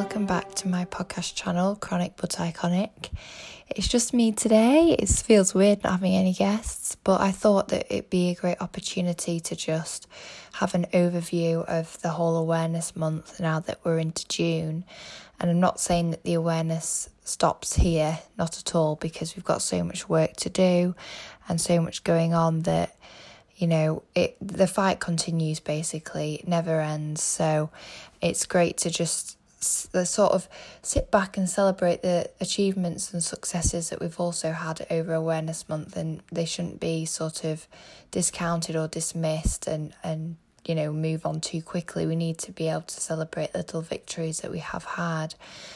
welcome back to my podcast channel, Chronic But Iconic. It's just me today. It feels weird not having any guests, but I thought that it'd be a great opportunity to just have an overview of the whole awareness month now that we're into June. And I'm not saying that the awareness stops here, not at all, because we've got so much work to do and so much going on that you know it the fight continues basically it never ends so it's great to just sort of sit back and celebrate the achievements and successes that we've also had over awareness month and they shouldn't be sort of discounted or dismissed and and you know move on too quickly. We need to be able to celebrate little victories that we have had.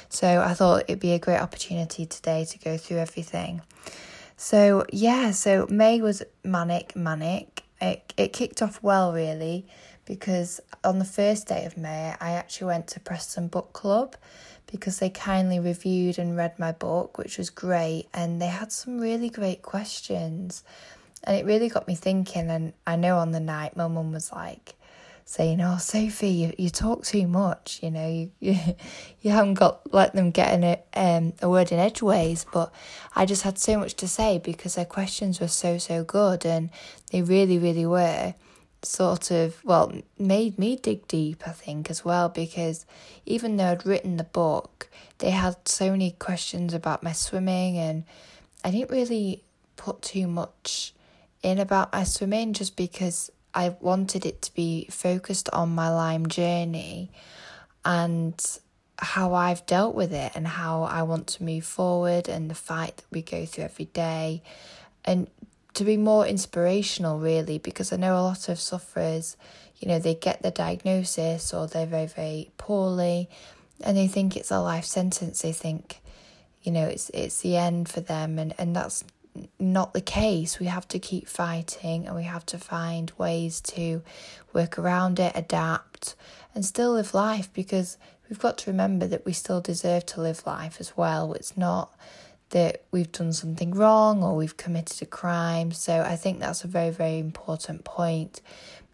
So i thought it'd be a great opportunity today to go through everything. So yeah so may was manic manic. It, it kicked off well, really, because on the first day of May, I actually went to Preston Book Club because they kindly reviewed and read my book, which was great, and they had some really great questions. And it really got me thinking. And I know on the night, my mum was like, saying, "Oh, Sophie, you, you talk too much. You know, you you, you haven't got let them get in a um a word in edgeways." But I just had so much to say because their questions were so so good, and they really really were sort of well made me dig deep. I think as well because even though I'd written the book, they had so many questions about my swimming, and I didn't really put too much in about my swimming just because I wanted it to be focused on my Lyme journey and how I've dealt with it and how I want to move forward and the fight that we go through every day. And to be more inspirational, really, because I know a lot of sufferers, you know, they get the diagnosis or they're very, very poorly and they think it's a life sentence. They think, you know, it's it's the end for them and, and that's not the case. We have to keep fighting and we have to find ways to work around it, adapt, and still live life because we've got to remember that we still deserve to live life as well. It's not that we've done something wrong or we've committed a crime. So I think that's a very, very important point.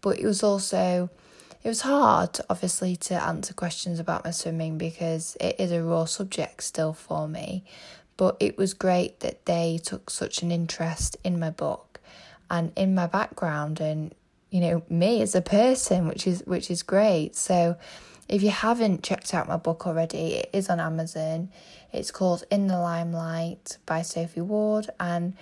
But it was also it was hard obviously to answer questions about my swimming because it is a raw subject still for me but it was great that they took such an interest in my book and in my background and you know me as a person which is which is great so if you haven't checked out my book already it is on amazon. It's called in the limelight by sophie ward. And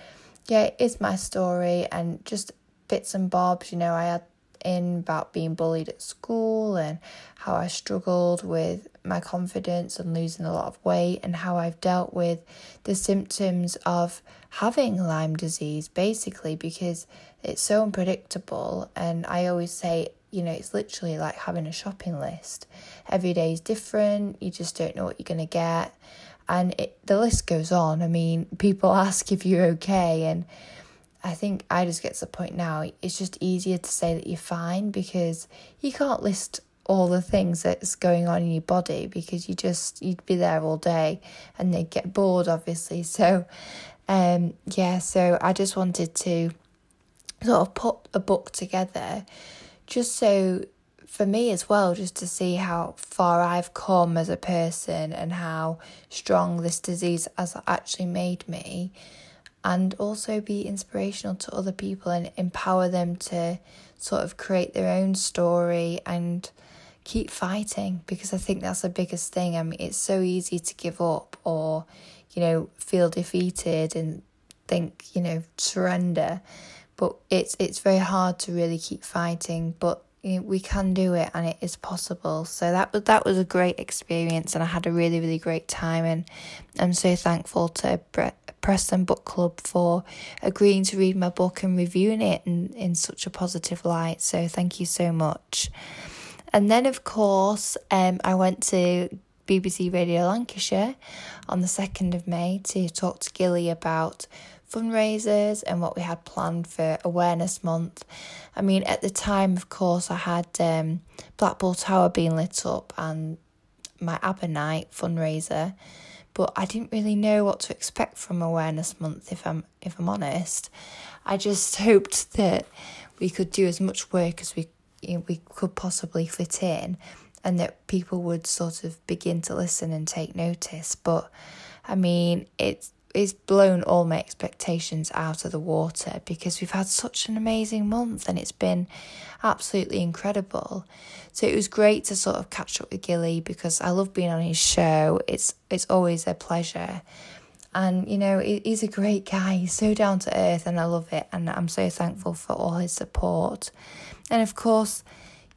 yeah it is my story and just bits and bobs you know i had in about being bullied at school and how I struggled with my confidence and losing a lot of weight and how I've dealt with the symptoms of having Lyme disease basically because it's so unpredictable. And I always say you know it's literally like having a shopping list. Every day is different. You just don't know what you're going to get. And it, the list goes on. I mean people ask if you're okay and I think I just get to the point now, it's just easier to say that you're fine because you can't list all the things that's going on in your body because you just, you'd be there all day and they'd get bored, obviously. So, um, yeah, so I just wanted to sort of put a book together just so for me as well, just to see how far I've come as a person and how strong this disease has actually made me and also be inspirational to other people and empower them to sort of create their own story and keep fighting because I think that's the biggest thing. I mean, it's so easy to give up or, you know, feel defeated and think, you know, surrender. But it's it's very hard to really keep fighting. But we can do it and it is possible. So that was that was a great experience and I had a really really great time and I'm so thankful to Preston Book Club for agreeing to read my book and reviewing it in, in such a positive light. So thank you so much. And then, of course, um, I went to BBC Radio Lancashire on the 2nd of May to talk to Gilly about fundraisers and what we had planned for Awareness Month. I mean, at the time, of course, I had um, Blackpool Tower being lit up and my ABBA Night fundraiser but I didn't really know what to expect from Awareness Month if I'm if I'm honest. I just hoped that we could do as much work as we you know, we could possibly fit in and that people would sort of begin to listen and take notice. But I mean, it's it's blown all my expectations out of the water because we've had such an amazing month and it's been absolutely incredible. So it was great to sort of catch up with Gilly because I love being on his show. It's it's always a pleasure. And you know, he's a great guy. He's so down to earth and I love it and I'm so thankful for all his support. And of course,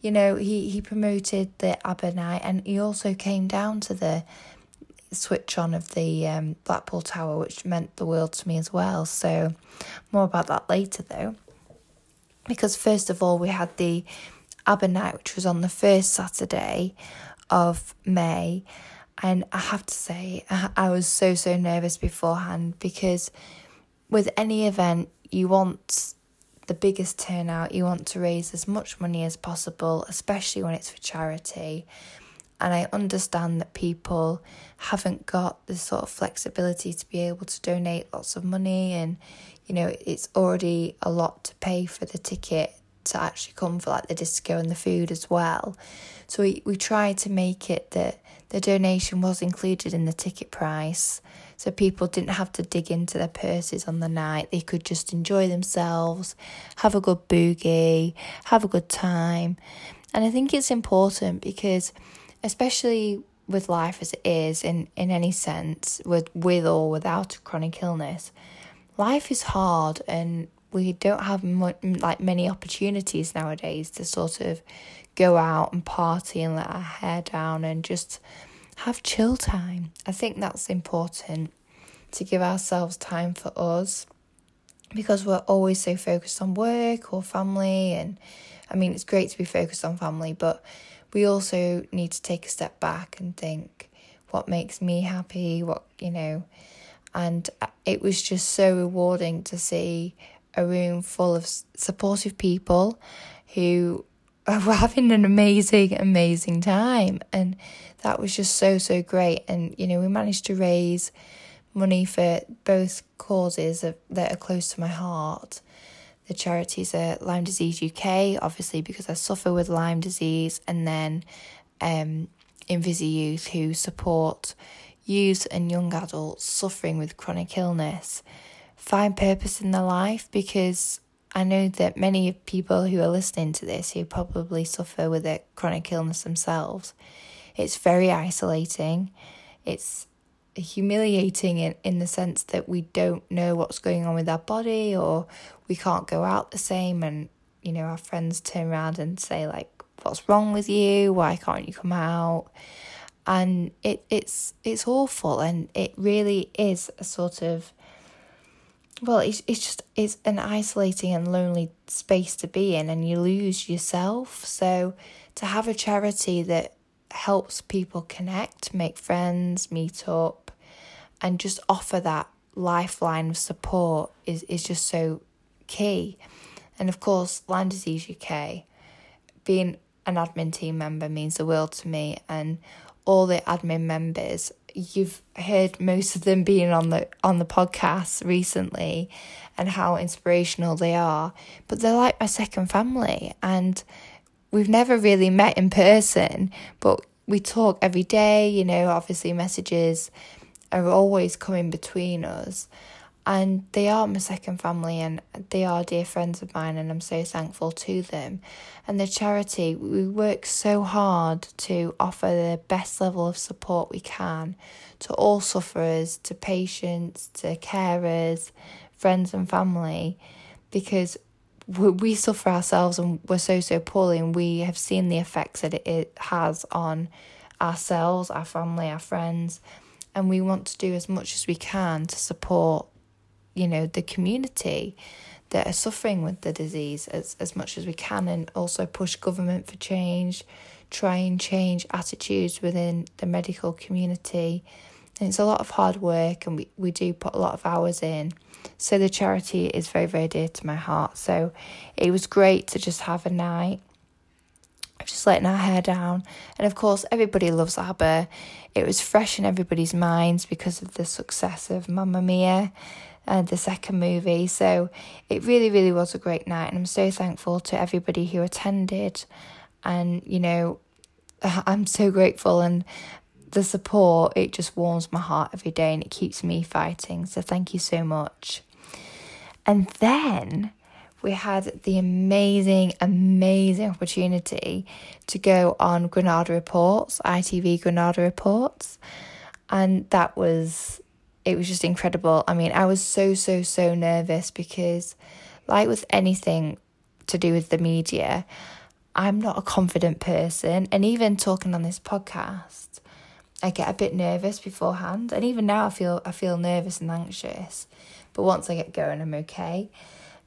you know, he, he promoted the ABBA night and he also came down to the switch on of the um, Blackpool Tower, which meant the world to me as well. So, more about that later though. Because, first of all, we had the ABBA night, which was on the first Saturday of May. And I have to say, I was so, so nervous beforehand because with any event, you want the biggest turnout, you want to raise as much money as possible, especially when it's for charity. And I understand that people haven't got the sort of flexibility to be able to donate lots of money, and you know, it's already a lot to pay for the ticket to actually come for like the disco and the food as well. So we, we tried to make it that the donation was included in the ticket price. So people didn't have to dig into their purses on the night. They could just enjoy themselves, have a good boogie, have a good time. And I think it's important because especially with life as it is in, in any sense, with with or without a chronic illness, life is hard and we don't have like many opportunities nowadays to sort of go out and party and let our hair down and just have chill time. I think that's important to give ourselves time for us because we're always so focused on work or family and I mean it's great to be focused on family but we also need to take a step back and think what makes me happy, what, you know, and uh, it was just so rewarding to see a room full of supportive people who were having an amazing, amazing time. And that was just so, so great. And, you know, we managed to raise money for both causes that are close to my heart. The charities are Lyme Disease UK, obviously, because I suffer with Lyme disease, and then um, Invisi Youth, who support youth and young adults suffering with chronic illness find purpose in their life because I know that many people who are listening to this who probably suffer with a chronic illness themselves, it's very isolating. It's humiliating in, in the sense that we don't know what's going on with our body or we can't go out the same and you know our friends turn around and say like what's wrong with you? Why can't you come out? And it it's it's awful and it really is a sort of well it's, it's just it's an isolating and lonely space to be in and you lose yourself. So to have a charity that helps people connect make friends meet up and just offer that lifeline of support is, is just so key and of course lyme disease uk being an admin team member means the world to me. And all the admin members you've heard most of them being on the on the podcast recently and how inspirational they are. But they're like my second family. And we've never really met in person but we talk every day you know obviously messages are always coming between us and they are my second family and they are dear friends of mine and I'm so thankful to them. And the charity, we work so hard to offer the best level of support we can to all sufferers, to patients, to carers, friends and family because we suffer ourselves and we're so so poorly and we have seen the effects that it has on ourselves, our family, our friends and we want to do as much as we can to support you know, the community that are suffering with the disease as, as much as we can and also push government for change, try and change attitudes within the medical community. And it's a lot of hard work and we, we do put a lot of hours in. So the charity is very, very dear to my heart. So it was great to just have a night of just letting our hair down. And of course, everybody loves ABBA. It was fresh in everybody's minds because of the success of Mamma Mia uh, the second movie. So it really, really was a great night, and I'm so thankful to everybody who attended. And you know, I'm so grateful and the support, it just warms my heart every day and it keeps me fighting. So thank you so much. And then we had the amazing, amazing opportunity to go on Granada Reports, ITV Granada Reports. And that was, it was just incredible. I mean, I was so, so, so nervous because, like with anything to do with the media, I'm not a confident person. And even talking on this podcast, I get a bit nervous beforehand. And even now I feel I feel nervous and anxious. But once I get going I'm okay.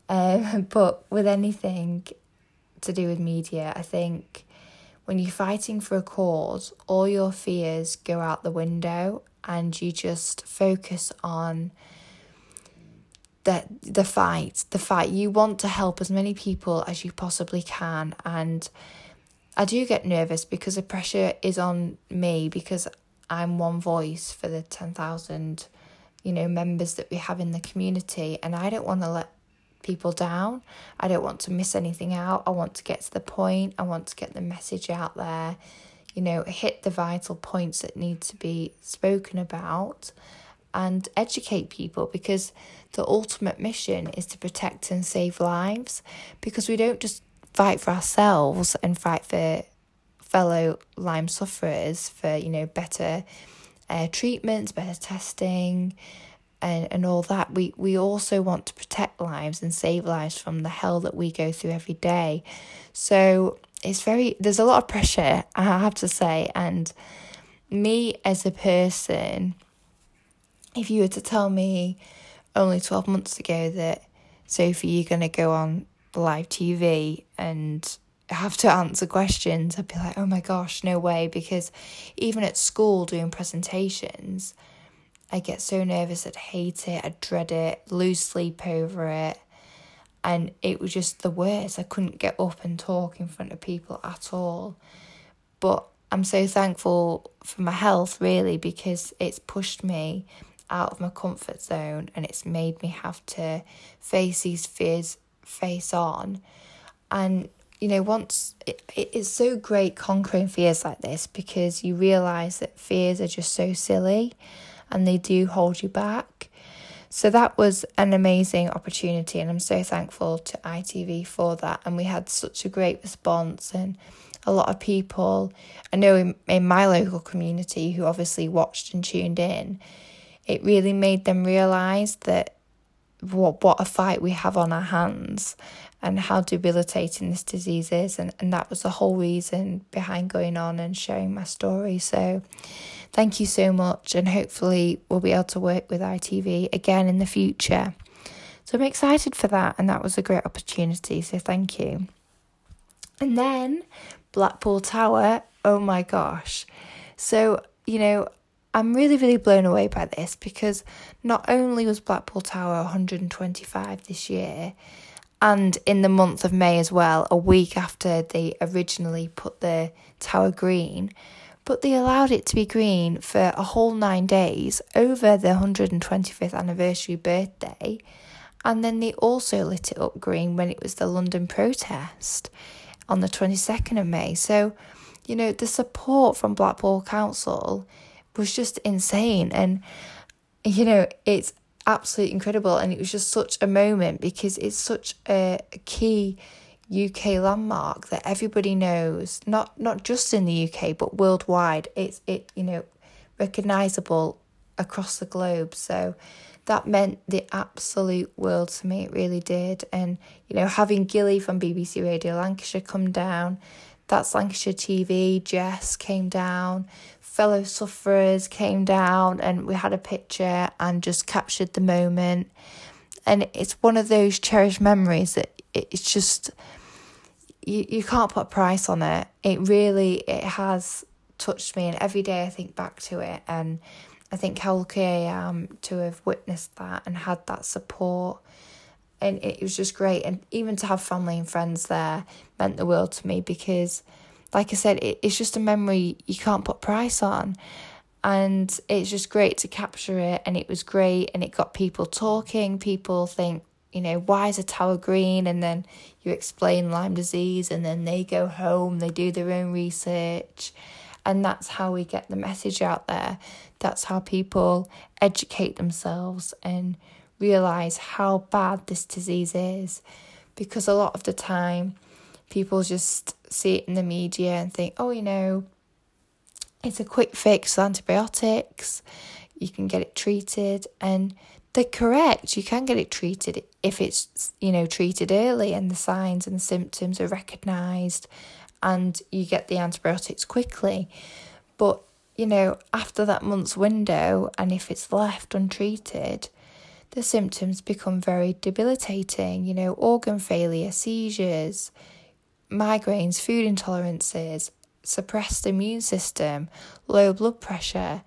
Um, but with anything to do with media, I think when you're fighting for a cause, all your fears go out the window and you just focus on the the fight, the fight. You want to help as many people as you possibly can, and I do get nervous because the pressure is on me because I'm one voice for the ten thousand, you know, members that we have in the community, and I don't want to let people down. I don't want to miss anything out. I want to get to the point. I want to get the message out there. You know, hit the vital points that need to be spoken about and educate people because the ultimate mission is to protect and save lives because we don't just fight for ourselves and fight for fellow Lyme sufferers for you know better uh, treatments, better testing, and, and all that. We we also want to protect lives and save lives from the hell that we go through every day. So it's very there's a lot of pressure, I have to say, and me as a person if you were to tell me only 12 months ago that Sophie, you're going to go on live TV and have to answer questions, I'd be like, oh my gosh, no way. Because even at school doing presentations, I get so nervous, I'd hate it, I'd dread it, lose sleep over it. And it was just the worst. I couldn't get up and talk in front of people at all. But I'm so thankful for my health, really, because it's pushed me out of my comfort zone and it's made me have to face these fears face on and you know once it, it is so great conquering fears like this because you realize that fears are just so silly and they do hold you back so that was an amazing opportunity and i'm so thankful to itv for that. And we had such a great response and a lot of people i know in, in my local community who obviously watched and tuned in it really made them realize that what what a fight we have on our hands and how debilitating this disease is and, and that was the whole reason behind going on and sharing my story. So thank you so much and hopefully we'll be able to work with ITV again in the future. So I'm excited for that and that was a great opportunity so thank you. And then Blackpool Tower oh my gosh. So you know I'm really, really blown away by this because not only was Blackpool Tower 125 this year, and in the month of May as well, a week after they originally put the tower green, but they allowed it to be green for a whole nine days over the 125th anniversary birthday. And then they also lit it up green when it was the London protest on the 22nd of May. So, you know, the support from Blackpool Council was just insane. And, you know, it's absolutely incredible. And it was just such a moment because it's such a, key UK landmark that everybody knows, not not just in the UK but worldwide. It's it you know recognizable across the globe. So that meant the absolute world to me. It really did. And you know having Gilly from BBC Radio Lancashire come down, that's Lancashire TV. Jess came down fellow sufferers came down and we had a picture and just captured the moment. And it's one of those cherished memories that it's just you, you can't put a price on it. It really it has touched me and every day I think back to it and I think how lucky I am to have witnessed that and had that support. And it was just great. And even to have family and friends there meant the world to me because like I said, it, it's just a memory you can't put price on. And it's just great to capture it. And it was great. And it got people talking. People think, you know, why is a tower green? And then you explain Lyme disease, and then they go home, they do their own research. And that's how we get the message out there. That's how people educate themselves and realize how bad this disease is. Because a lot of the time, people just see it in the media and think, oh, you know, it's a quick fix antibiotics, you can get it treated. And they're correct. You can get it treated if it's, you know, treated early and the signs and the symptoms are recognised and you get the antibiotics quickly. But, you know, after that month's window and if it's left untreated, the symptoms become very debilitating, you know, organ failure, seizures, migraines, food intolerances, suppressed immune system, low blood pressure,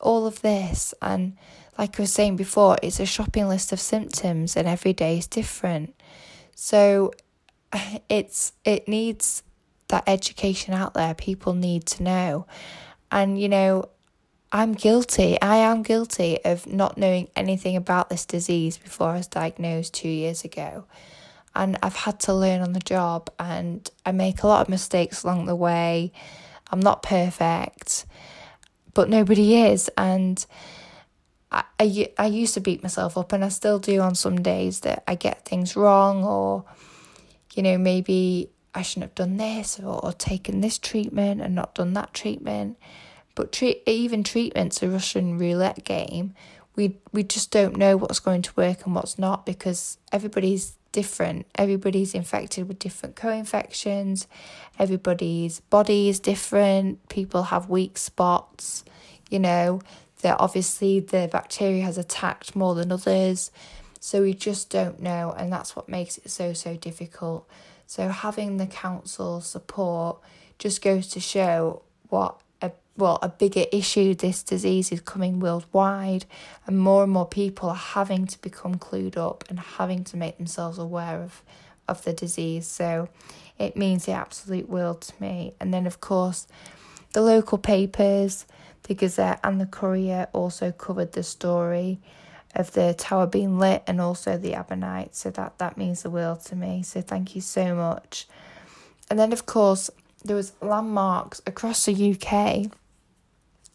all of this. And like I was saying before, it's a shopping list of symptoms and every day is different. So it's it needs that education out there. People need to know. And you know, I'm guilty. I am guilty of not knowing anything about this disease before I was diagnosed 2 years ago. And I've had to learn on the job and I make a lot of mistakes along the way. I'm not perfect, but nobody is and I, I, I used to beat myself up and I still do on some days that I get things wrong or you know maybe I shouldn't have done this or, or taken this treatment and not done that treatment but treat, even treatment's a Russian roulette game we we just don't know what's going to work and what's not because everybody's different everybody's infected with different co-infections everybody's body is different people have weak spots you know that obviously the bacteria has attacked more than others. So we just don't know, and that's what makes it so, so difficult. So having the council support just goes to show what well a bigger issue this disease is coming worldwide, and more and more people are having to become clued up and having to make themselves aware of of the disease. So it means the absolute world to me. And then of course the local papers the Gazette and the Courier also covered the story of the tower being lit and also the ABBA night. So that, that means the world to me. So thank you so much. And then of course there was landmarks across the UK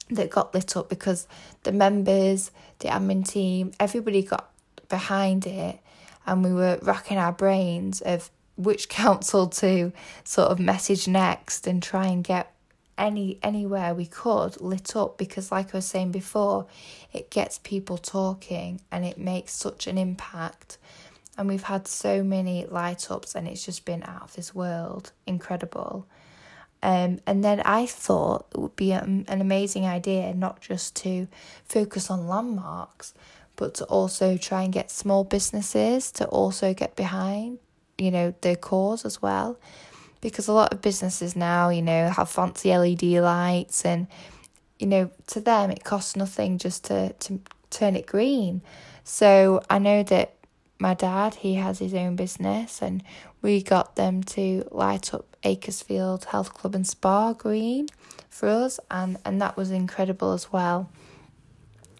that got lit up because the members, the admin team, everybody got behind it and we were racking our brains of which council to sort of message next and try and get any anywhere we could lit up because like I was saying before it gets people talking and it makes such an impact. And we've had so many light ups and it's just been out of this world. Incredible um, and then I thought it would be an amazing idea not just to focus on landmarks but to also try and get small businesses to also get behind you know the cause as well because a lot of businesses now, you know, have fancy LED lights and you know, to them it costs nothing just to, to turn it green. So I know that my dad, he has his own business and we got them to light up Acresfield Health Club and Spa green for us and, and that was incredible as well.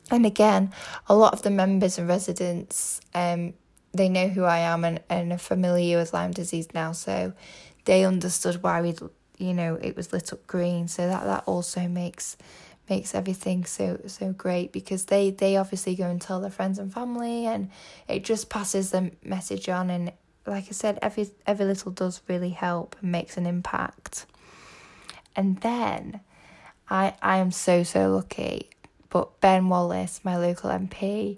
And again, a lot of the members and residents um they know who I am and, and are familiar with Lyme disease now, so they understood why we you know it was lit up green so that that also makes makes everything so so great because they they obviously go and tell their friends and family and it just passes the message on and like I said every every little does really help and makes an impact. And then I I am so so lucky but Ben Wallace my local MP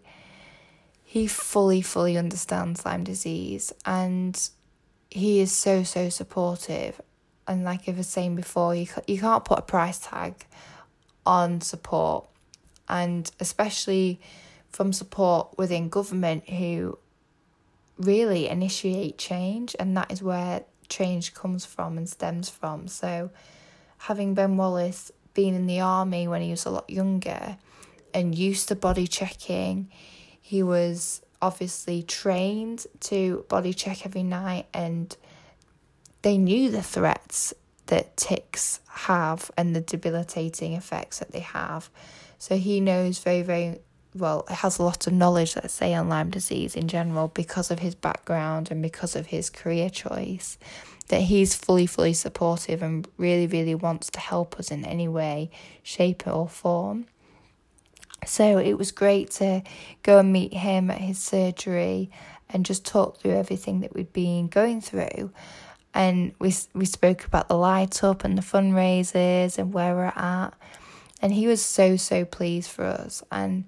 he fully fully understands Lyme disease and he is so so supportive. And like I was saying before you you can't put a price tag on support. And especially from support within government who really initiate change and that is where change comes from and stems from so having Ben Wallace been in the army when he was a lot younger and used to body checking he was obviously trained to body check every night and they knew the threats that ticks have and the debilitating effects that they have. So he knows very, very well, has a lot of knowledge, let's say, on Lyme disease in general because of his background and because of his career choice, that he's fully, fully supportive and really, really wants to help us in any way, shape, or form. So it was great to go and meet him at his surgery and just talk through everything that we'd been going through. And we we spoke about the light up and the fundraisers and where we're at. And he was so so pleased for us. And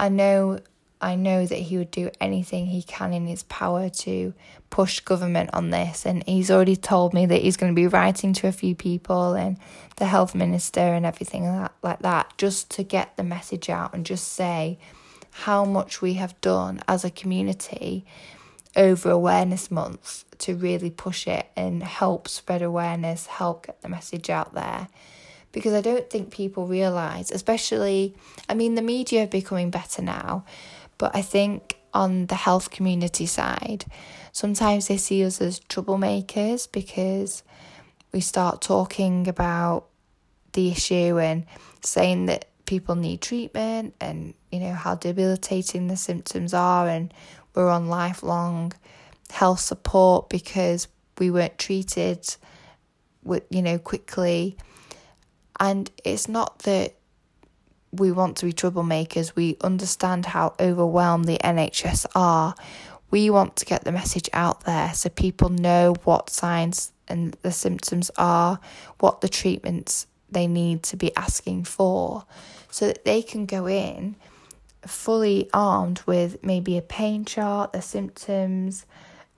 I know I know that he would do anything he can in his power to push government on this. And he's already told me that he's going to be writing to a few people and the health minister and everything like that, just to get the message out and just say how much we have done as a community over awareness month to really push it and help spread awareness, help get the message out there. Because I don't think people realise, especially, I mean, the media are becoming better now but I think on the health community side, sometimes they see us as troublemakers because we start talking about the issue and saying that people need treatment and you know how debilitating the symptoms are and we're on lifelong health support because we weren't treated with you know quickly and it's not that we want to be troublemakers. We understand how overwhelmed the NHS are. We want to get the message out there so people know what signs and the symptoms are, what the treatments they need to be asking for, so that they can go in fully armed with maybe a pain chart, the symptoms,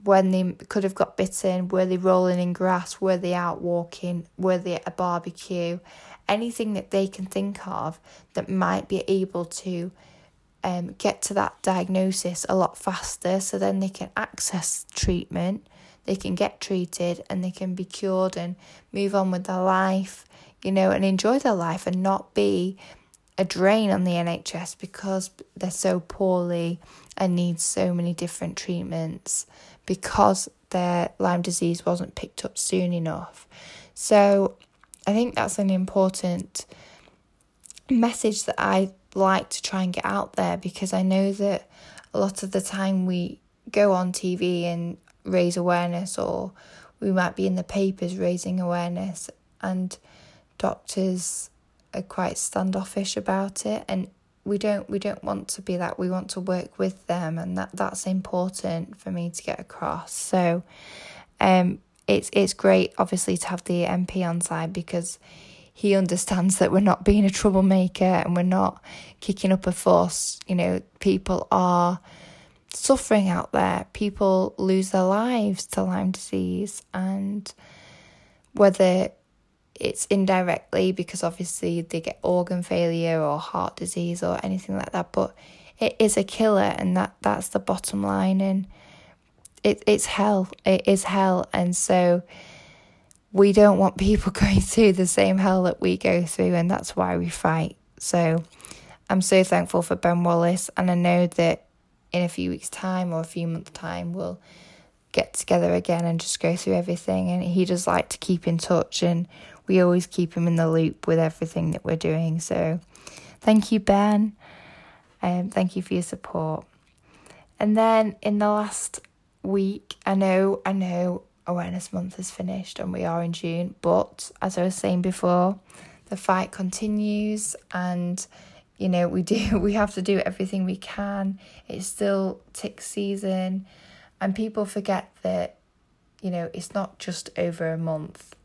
when they could have got bitten, were they rolling in grass, were they out walking, were they at a barbecue, anything that they can think of that might be able to um, get to that diagnosis a lot faster so then they can access treatment, they can get treated, and they can be cured and move on with their life, you know, and enjoy their life and not be a drain on the NHS because they're so poorly and need so many different treatments because their Lyme disease wasn't picked up soon enough. So I think that's an important message that I like to try and get out there because I know that a lot of the time we go on TV and raise awareness, or we might be in the papers raising awareness, and doctors are quite standoffish about it and we don't we don't want to be that. We want to work with them and that that's important for me to get across. So um it's it's great obviously to have the MP on side because he understands that we're not being a troublemaker and we're not kicking up a fuss. You know, people are suffering out there. People lose their lives to Lyme disease, and whether it's indirectly because obviously they get organ failure or heart disease or anything like that, but it is a killer, and that that's the bottom line. And it, it's hell. It is hell. And so we don't want people going through the same hell that we go through, and that's why we fight. So I'm so thankful for Ben Wallace, and I know that in a few weeks' time or a few months' time, we'll get together again and just go through everything. And he does like to keep in touch, and we always keep him in the loop with everything that we're doing. So thank you, Ben. Um, thank you for your support. And then in the last week. I know, I know awareness month is finished and we are in June, but as I was saying before, the fight continues and you know, we do we have to do everything we can. It's still tick season and people forget that you know, it's not just over a month.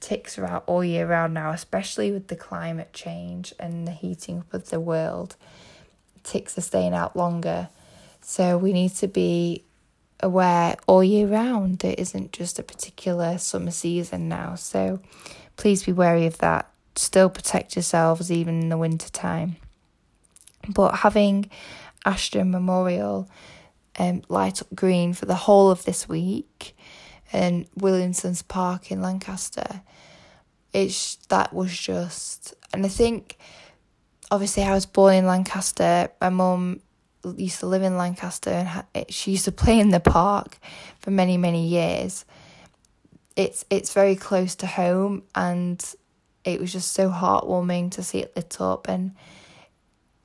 Ticks are out all year round now, especially with the climate change and the heating up of the world. Ticks are staying out longer. So we need to be aware all year round. It isn't just a particular summer season now. So please be wary of that. Still protect yourselves even in the winter time. But having Ashton Memorial um, light up green for the whole of this week and Williamson's Park in Lancaster, it's that was just and I think obviously I was born in Lancaster. My mum used to live in Lancaster and she used to play in the park for many many years. It's it's very close to home and it was just so heartwarming to see it lit up and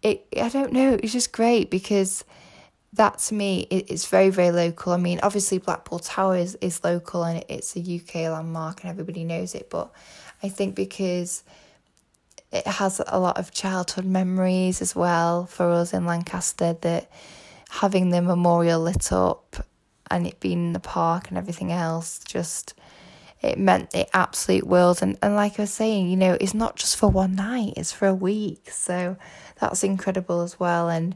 it I don't know, it was just great because that to me it's very very local. I mean, obviously Blackpool Tower is, is local and it's a UK landmark and everybody knows it, but I think because it has a lot of childhood memories as well for us in Lancaster that having the memorial lit up and it being in the park and everything else just it meant the absolute world and, and like I was saying, you know, it's not just for one night, it's for a week. So that's incredible as well and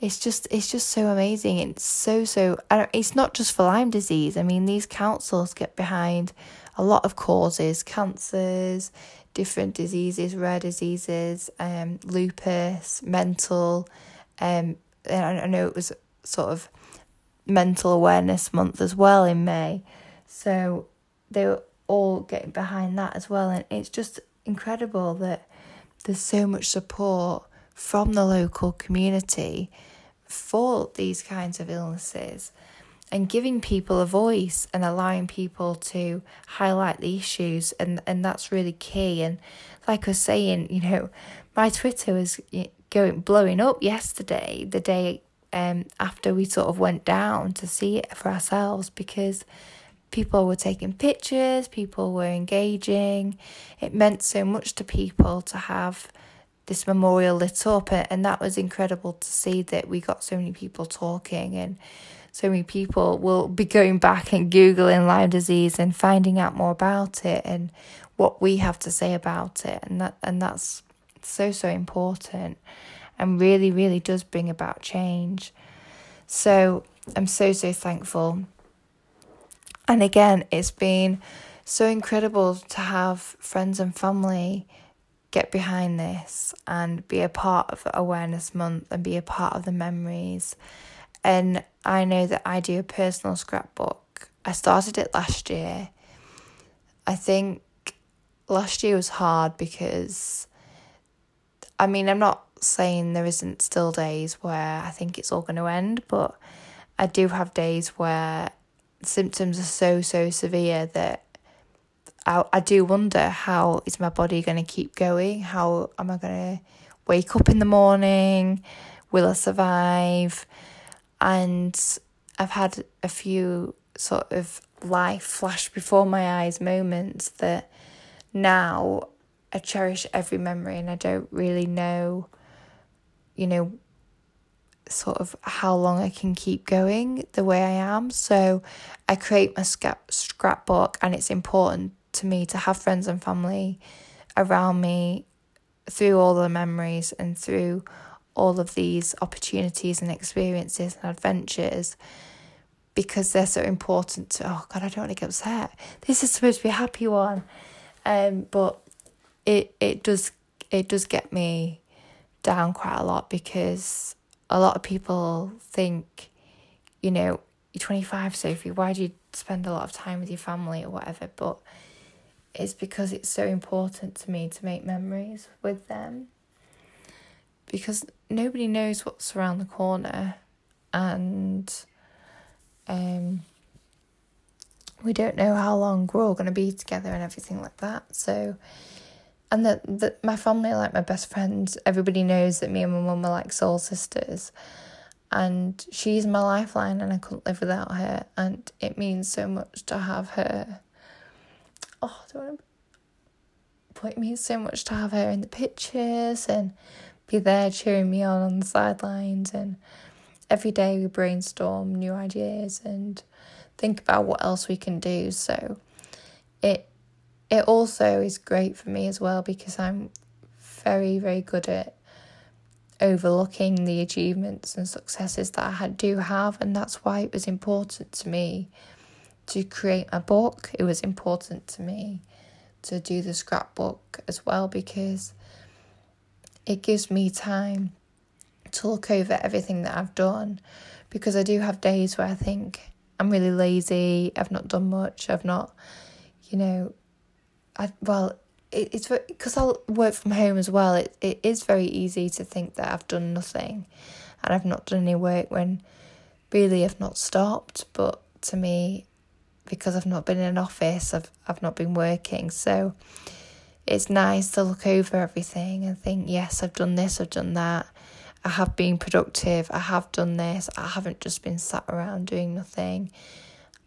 it's just it's just so amazing. It's so so it's not just for Lyme disease. I mean, these councils get behind a lot of causes, cancers, different diseases, rare diseases, um, lupus, mental. Um, and I know it was sort of mental awareness month as well in May, so they were all getting behind that as well, and it's just incredible that there's so much support from the local community for these kinds of illnesses and giving people a voice and allowing people to highlight the issues and and that's really key. And like I was saying you know my Twitter was going blowing up yesterday the day um after we sort of went down to see it for ourselves because people were taking pictures people were engaging. It meant so much to people to have this memorial lit up and that was incredible to see that we got so many people talking and so many people will be going back and Googling Lyme disease and finding out more about it and what we have to say about it. And that and that's so, so important and really, really does bring about change. So I'm so, so thankful. And again, it's been so incredible to have friends and family get behind this and be a part of Awareness Month and be a part of the memories and I know that I do a personal scrapbook. I started it last year. I think last year was hard because, I mean, I'm not saying there isn't still days where I think it's all going to end, but I do have days where symptoms are so, so severe that I, I do wonder how is my body going to keep going? How am I going to wake up in the morning? Will I survive? And I've had a few sort of life flash before my eyes moments that now I cherish every memory and I don't really know, you know, sort of how long I can keep going the way I am. So I create my scrap scrapbook and it's important to me to have friends and family around me through all the memories and through all of these opportunities and experiences and adventures because they're so important to oh god I don't want to get upset. This is supposed to be a happy one. Um but it it does it does get me down quite a lot because a lot of people think you know you're 25 Sophie why do you spend a lot of time with your family or whatever? But it's because it's so important to me to make memories with them. Because nobody knows what's around the corner and um, we don't know how long we're all going to be together and everything like that. So, and that that my family are like my best friends. Everybody knows that me and my mum are like soul sisters, and she's my lifeline, and I couldn't live without her. And it means so much to have her. Oh, I don't want to. It means so much to have her in the pictures and be there cheering me on on the sidelines. And every day we brainstorm new ideas and think about what else we can do. So it it also is great for me as well because I'm very very good at overlooking the achievements and successes that I do have and that's why it was important to me to create a book. It was important to me to do the scrapbook as well because it gives me time to look over everything that I've done because I do have days where I think I'm really lazy, I've not done much, I've not, you know, I well, it, it's because I'll work from home as well. It it is very easy to think that I've done nothing, and I've not done any work when really I've not stopped. But to me, because I've not been in an office, I've I've not been working, so it's nice to look over everything and think, yes, I've done this, I've done that. I have been productive, I have done this, I haven't just been sat around doing nothing.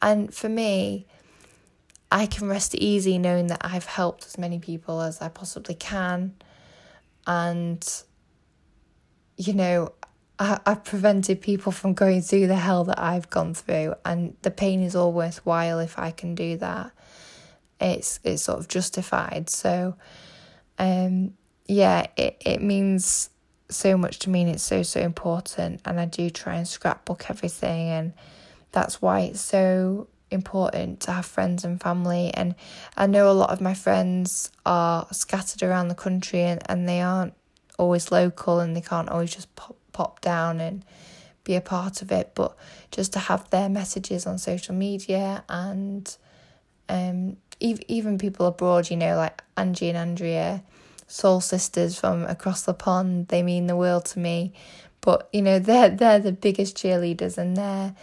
And for me, I can rest easy knowing that I've helped as many people as I possibly can. And, you know, I, I've prevented people from going through the hell that I've gone through. And the pain is all worthwhile if I can do that. It's it's sort of justified. So um yeah, it, it means so much to me and it's so so important and I do try and scrapbook everything and that's why it's so important to have friends and family and I know a lot of my friends are scattered around the country and, and they aren't always local and they can't always just pop, pop down and be a part of it but just to have their messages on social media and um even people abroad you know like Angie and Andrea soul sisters from across the pond. They mean the world to me. But you know, they're they're the biggest cheerleaders and they're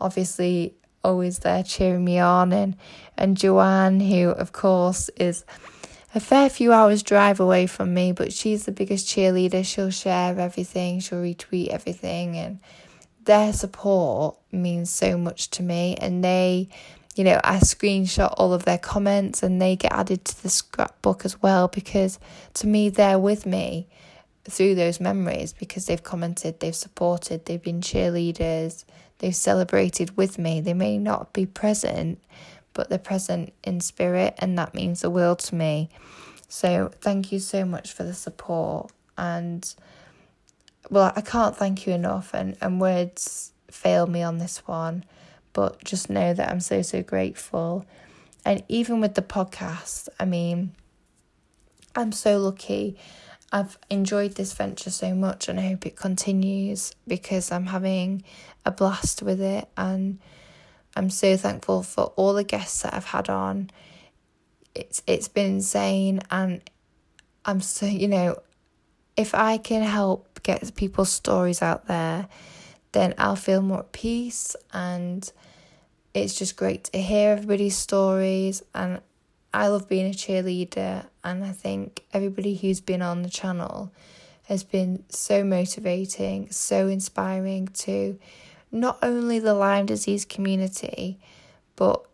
obviously always there cheering me on and and Joanne who of course is a fair few hours drive away from me, but she's the biggest cheerleader. She'll share everything, she'll retweet everything and their support means so much to me and they you know, I screenshot all of their comments and they get added to the scrapbook as well because to me, they're with me through those memories because they've commented, they've supported, they've been cheerleaders, they've celebrated with me. They may not be present, but they're present in spirit, and that means the world to me. So, thank you so much for the support. And well, I can't thank you enough, and, and words fail me on this one but just know that I'm so, so grateful. And even with the podcast, I mean, I'm so lucky. I've enjoyed this venture so much and I hope it continues because I'm having a blast with it and I'm so thankful for all the guests that I've had on. It's it's been insane and I'm so you know if I can help get people's stories out there then I'll feel more at peace and it's just great to hear everybody's stories and I love being a cheerleader and I think everybody who's been on the channel has been so motivating, so inspiring to not only the Lyme disease community, but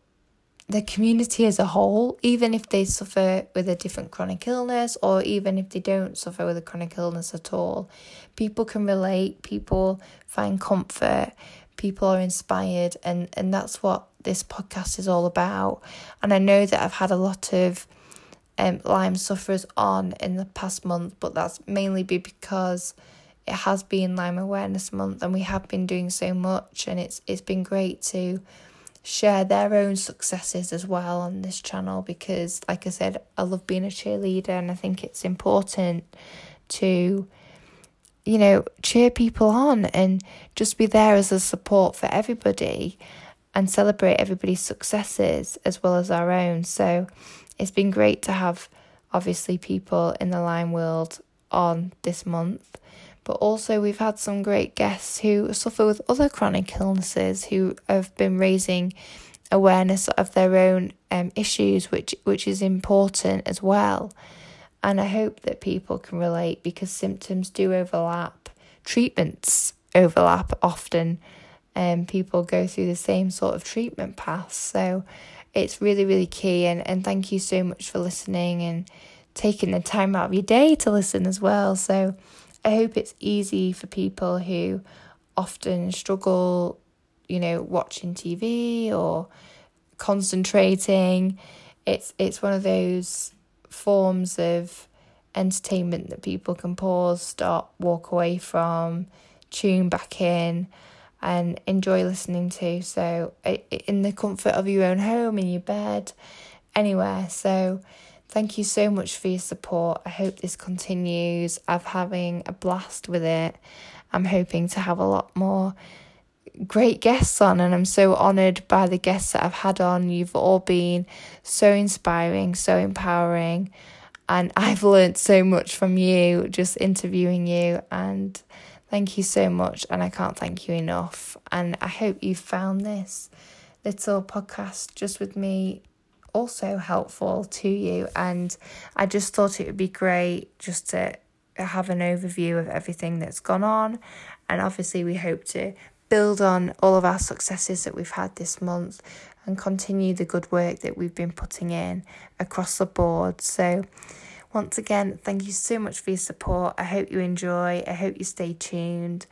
the community as a whole, even if they suffer with a different chronic illness or even if they don't suffer with a chronic illness at all, people can relate, people find comfort, people are inspired, and, and that's what this podcast is all about. And I know that I've had a lot of um, Lyme sufferers on in the past month, but that's mainly because it has been Lyme Awareness Month and we have been doing so much, and it's it's been great to share their own successes as well on this channel because like I said I love being a cheerleader and I think it's important to you know cheer people on and just be there as a support for everybody and celebrate everybody's successes as well as our own. So it's been great to have obviously people in the Lyme world on this month but also we've had some great guests who suffer with other chronic illnesses who have been raising awareness of their own um, issues, which which is important as well. And I hope that people can relate because symptoms do overlap, treatments overlap often, and um, people go through the same sort of treatment paths. So it's really, really key. And, and thank you so much for listening and taking the time out of your day to listen as well. So I hope it's easy for people who often struggle, you know, watching TV or concentrating. It's it's one of those forms of entertainment that people can pause, stop, walk away from, tune back in and enjoy listening to. So, in the comfort of your own home, in your bed, anywhere. So, Thank you so much for your support. I hope this continues. I'm having a blast with it. I'm hoping to have a lot more great guests on, and I'm so honoured by the guests that I've had on. You've all been so inspiring, so empowering, and I've learned so much from you just interviewing you. And thank you so much, and I can't thank you enough. And I hope you found this little podcast just with me also helpful to you. And I just thought it would be great just to have an overview of everything that's gone on. And obviously, we hope to build on all of our successes that we've had this month and continue the good work that we've been putting in across the board. So, once again, thank you so much for your support. I hope you enjoy. I hope you stay tuned.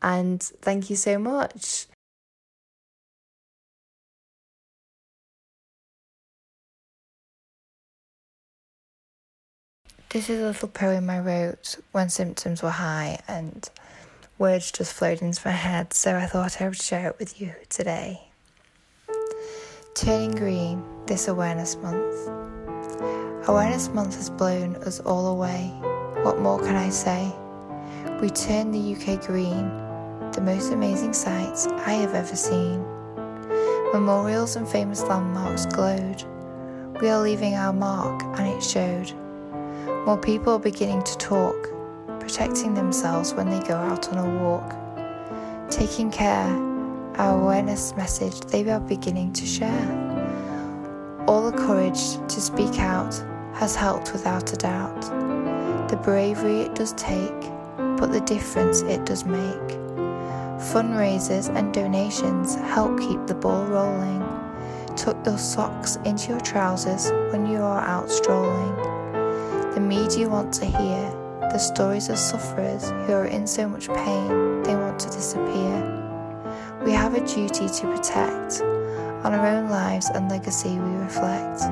And thank you so much. This is a little poem I wrote when symptoms were high and words just flowed into my head, so I thought I would share it with you today. Turning green this awareness month. Awareness month has blown us all away. What more can I say? We turn the UK green, the most amazing sights I have ever seen. Memorials and famous landmarks glowed. We are leaving our mark, and it showed. More people are beginning to talk, protecting themselves when they go out on a walk. Taking care, our awareness message they are beginning to share. All the courage to speak out has helped without a doubt. The bravery it does take, but the difference it does make. Fundraisers and donations help keep the ball rolling. Tuck your socks into your trousers when you are out strolling. The media want to hear the stories of sufferers who are in so much pain they want to disappear. We have a duty to protect. On our own lives and legacy, we reflect.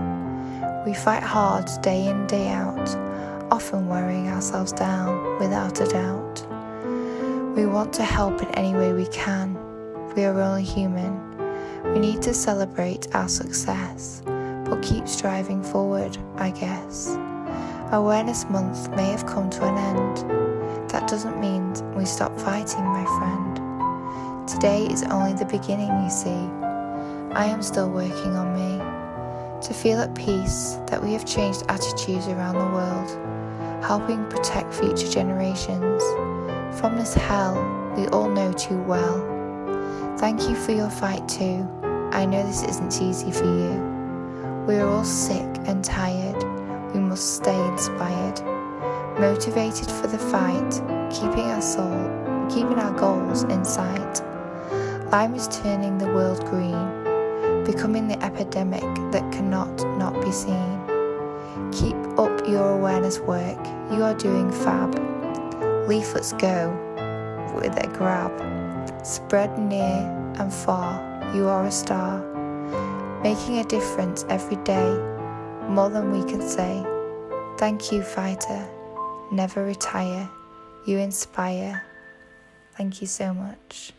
We fight hard day in, day out, often wearing ourselves down without a doubt. We want to help in any way we can. We are only human. We need to celebrate our success, but keep striving forward, I guess. Awareness Month may have come to an end. That doesn't mean we stop fighting, my friend. Today is only the beginning, you see. I am still working on me. To feel at peace that we have changed attitudes around the world, helping protect future generations from this hell we all know too well. Thank you for your fight too. I know this isn't easy for you. We are all sick and tired stay inspired, motivated for the fight, keeping our soul, keeping our goals in sight. Lyme is turning the world green, becoming the epidemic that cannot not be seen. Keep up your awareness work, you are doing fab. Leaflets go with a grab. Spread near and far, you are a star, making a difference every day more than we can say. Thank you, fighter. Never retire. You inspire. Thank you so much.